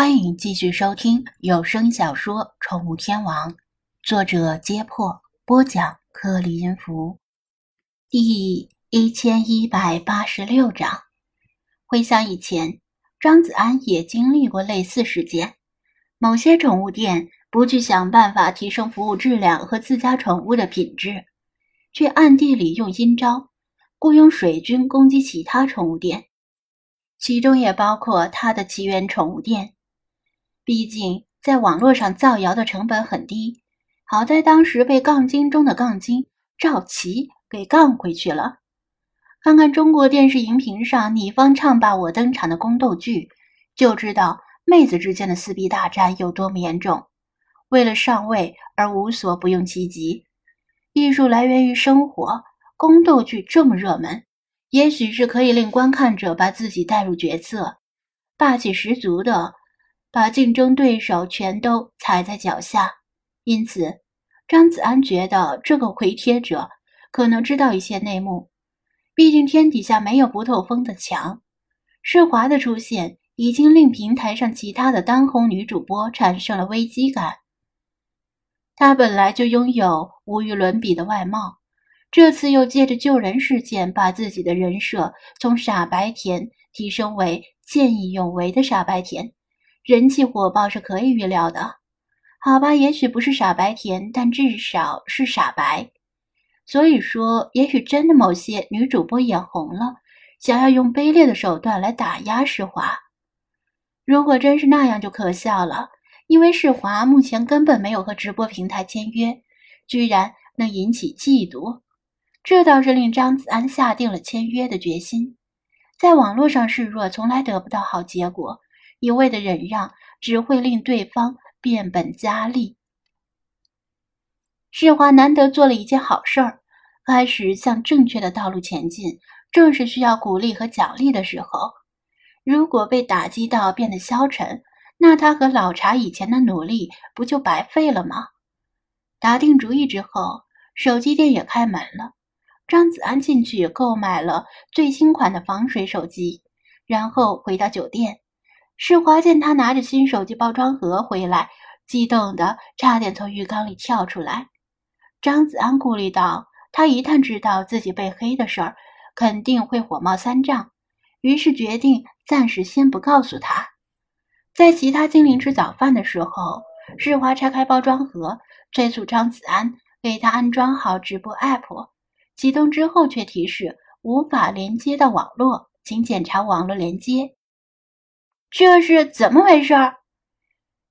欢迎继续收听有声小说《宠物天王》，作者：揭破，播讲：克里音符，第一千一百八十六章。回想以前，张子安也经历过类似事件。某些宠物店不去想办法提升服务质量和自家宠物的品质，却暗地里用阴招，雇佣水军攻击其他宠物店，其中也包括他的奇缘宠物店。毕竟，在网络上造谣的成本很低，好在当时被杠精中的杠精赵琦给杠回去了。看看中国电视荧屏上你方唱罢我登场的宫斗剧，就知道妹子之间的撕逼大战有多么严重。为了上位而无所不用其极，艺术来源于生活，宫斗剧这么热门，也许是可以令观看者把自己带入角色，霸气十足的。把竞争对手全都踩在脚下，因此张子安觉得这个回帖者可能知道一些内幕。毕竟天底下没有不透风的墙，世华的出现已经令平台上其他的当红女主播产生了危机感。她本来就拥有无与伦比的外貌，这次又借着救人事件把自己的人设从傻白甜提升为见义勇为的傻白甜。人气火爆是可以预料的，好吧？也许不是傻白甜，但至少是傻白。所以说，也许真的某些女主播眼红了，想要用卑劣的手段来打压世华。如果真是那样，就可笑了，因为世华目前根本没有和直播平台签约，居然能引起嫉妒，这倒是令张子安下定了签约的决心。在网络上示弱，从来得不到好结果。一味的忍让只会令对方变本加厉。世华难得做了一件好事儿，开始向正确的道路前进，正是需要鼓励和奖励的时候。如果被打击到变得消沉，那他和老茶以前的努力不就白费了吗？打定主意之后，手机店也开门了。张子安进去购买了最新款的防水手机，然后回到酒店。世华见他拿着新手机包装盒回来，激动的差点从浴缸里跳出来。张子安顾虑到他一旦知道自己被黑的事儿，肯定会火冒三丈，于是决定暂时先不告诉他。在其他精灵吃早饭的时候，世华拆开包装盒，催促张子安给他安装好直播 app。启动之后却提示无法连接到网络，请检查网络连接。这是怎么回事？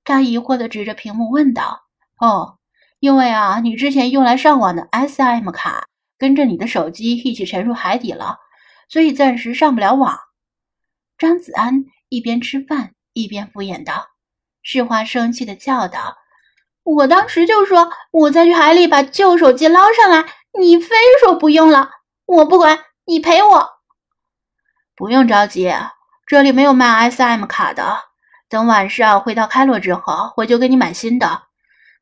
他疑惑的指着屏幕问道：“哦，因为啊，你之前用来上网的 SIM 卡跟着你的手机一起沉入海底了，所以暂时上不了网。”张子安一边吃饭一边敷衍道。世华生气的叫道：“我当时就说我再去海里把旧手机捞上来，你非说不用了，我不管，你赔我。”不用着急。这里没有卖 SM 卡的，等晚上回到开罗之后，我就给你买新的。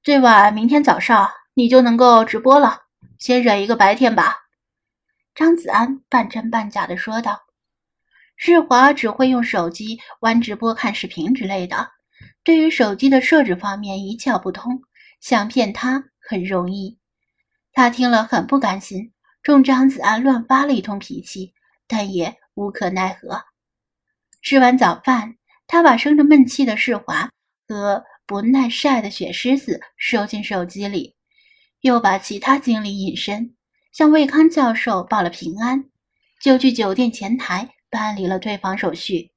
最晚明天早上你就能够直播了，先忍一个白天吧。”张子安半真半假的说道。世华只会用手机玩直播、看视频之类的，对于手机的设置方面一窍不通，想骗他很容易。他听了很不甘心，冲张子安乱发了一通脾气，但也无可奈何。吃完早饭，他把生着闷气的世华和不耐晒的雪狮子收进手机里，又把其他经理隐身，向魏康教授报了平安，就去酒店前台办理了退房手续，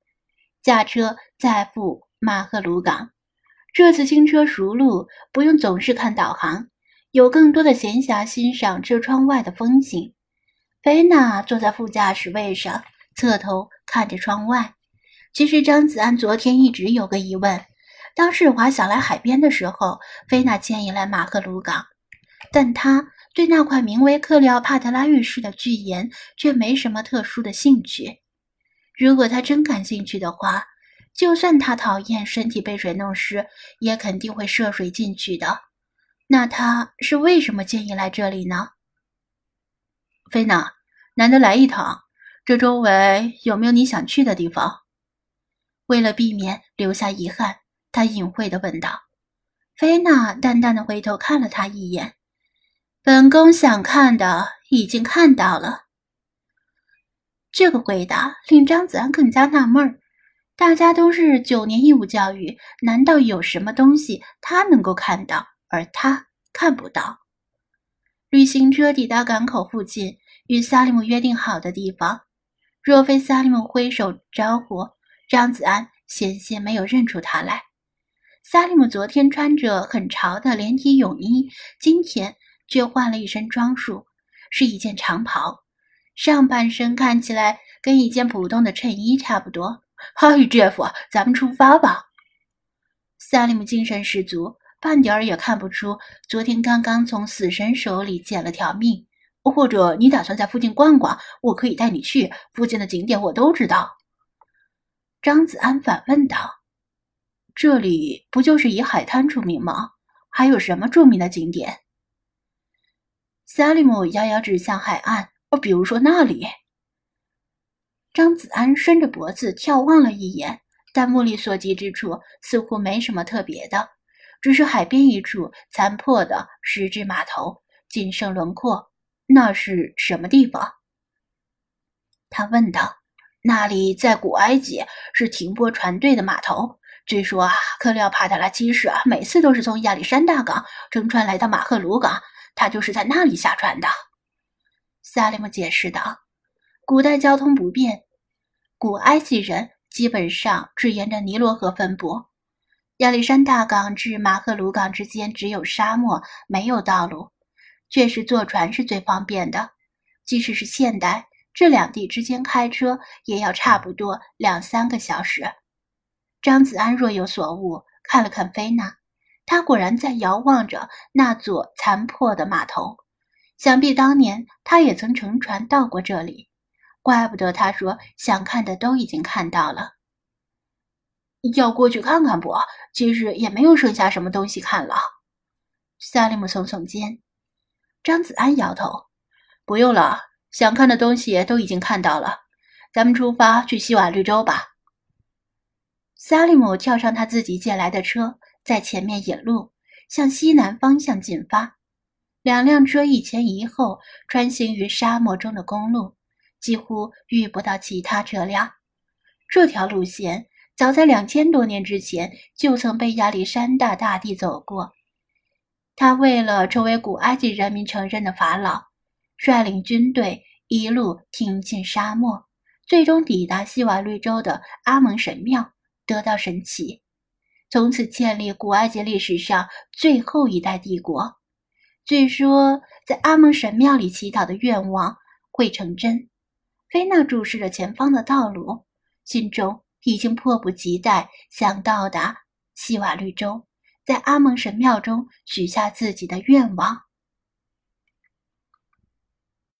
驾车再赴马赫鲁港。这次轻车熟路，不用总是看导航，有更多的闲暇欣赏车窗外的风景。菲娜坐在副驾驶位上，侧头看着窗外。其实张子安昨天一直有个疑问：当世华想来海边的时候，菲娜建议来马赫鲁港，但他对那块名为克里奥帕特拉浴室的巨岩却没什么特殊的兴趣。如果他真感兴趣的话，就算他讨厌身体被水弄湿，也肯定会涉水进去的。那他是为什么建议来这里呢？菲娜，难得来一趟，这周围有没有你想去的地方？为了避免留下遗憾，他隐晦的问道。菲娜淡淡的回头看了他一眼。本宫想看的已经看到了。这个回答令张子安更加纳闷儿。大家都是九年义务教育，难道有什么东西他能够看到，而他看不到？旅行车抵达港口附近，与萨利姆约定好的地方。若非萨利姆挥手招呼，张子安险些没有认出他来。萨利姆昨天穿着很潮的连体泳衣，今天却换了一身装束，是一件长袍，上半身看起来跟一件普通的衬衣差不多。嗨，Jeff，咱们出发吧。萨利姆精神十足，半点儿也看不出昨天刚刚从死神手里捡了条命。或者你打算在附近逛逛？我可以带你去附近的景点，我都知道。张子安反问道：“这里不就是以海滩出名吗？还有什么著名的景点？”萨利姆遥遥指向海岸，哦，比如说那里。张子安伸着脖子眺望了一眼，但目力所及之处似乎没什么特别的，只是海边一处残破的石质码头，仅剩轮廓。那是什么地方？他问道。那里在古埃及是停泊船队的码头。据说啊，克里奥帕特拉七世啊，每次都是从亚历山大港乘船来到马赫鲁港，他就是在那里下船的。萨利姆解释道。古代交通不便，古埃及人基本上只沿着尼罗河分布。亚历山大港至马赫鲁港之间只有沙漠，没有道路，确实坐船是最方便的。即使是现代，这两地之间开车也要差不多两三个小时。张子安若有所悟，看了看菲娜，她果然在遥望着那座残破的码头，想必当年他也曾乘船到过这里。怪不得他说想看的都已经看到了，要过去看看不？其实也没有剩下什么东西看了。萨利姆耸耸肩，张子安摇头，不用了，想看的东西都已经看到了。咱们出发去西瓦绿洲吧。萨利姆跳上他自己借来的车，在前面引路，向西南方向进发。两辆车一前一后，穿行于沙漠中的公路。几乎遇不到其他车辆。这条路线早在两千多年之前就曾被亚历山大大帝走过。他为了成为古埃及人民承认的法老，率领军队一路挺进沙漠，最终抵达西瓦绿洲的阿蒙神庙，得到神启，从此建立古埃及历史上最后一代帝国。据说，在阿蒙神庙里祈祷的愿望会成真。菲娜注视着前方的道路，心中已经迫不及待想到达西瓦绿洲，在阿蒙神庙中许下自己的愿望。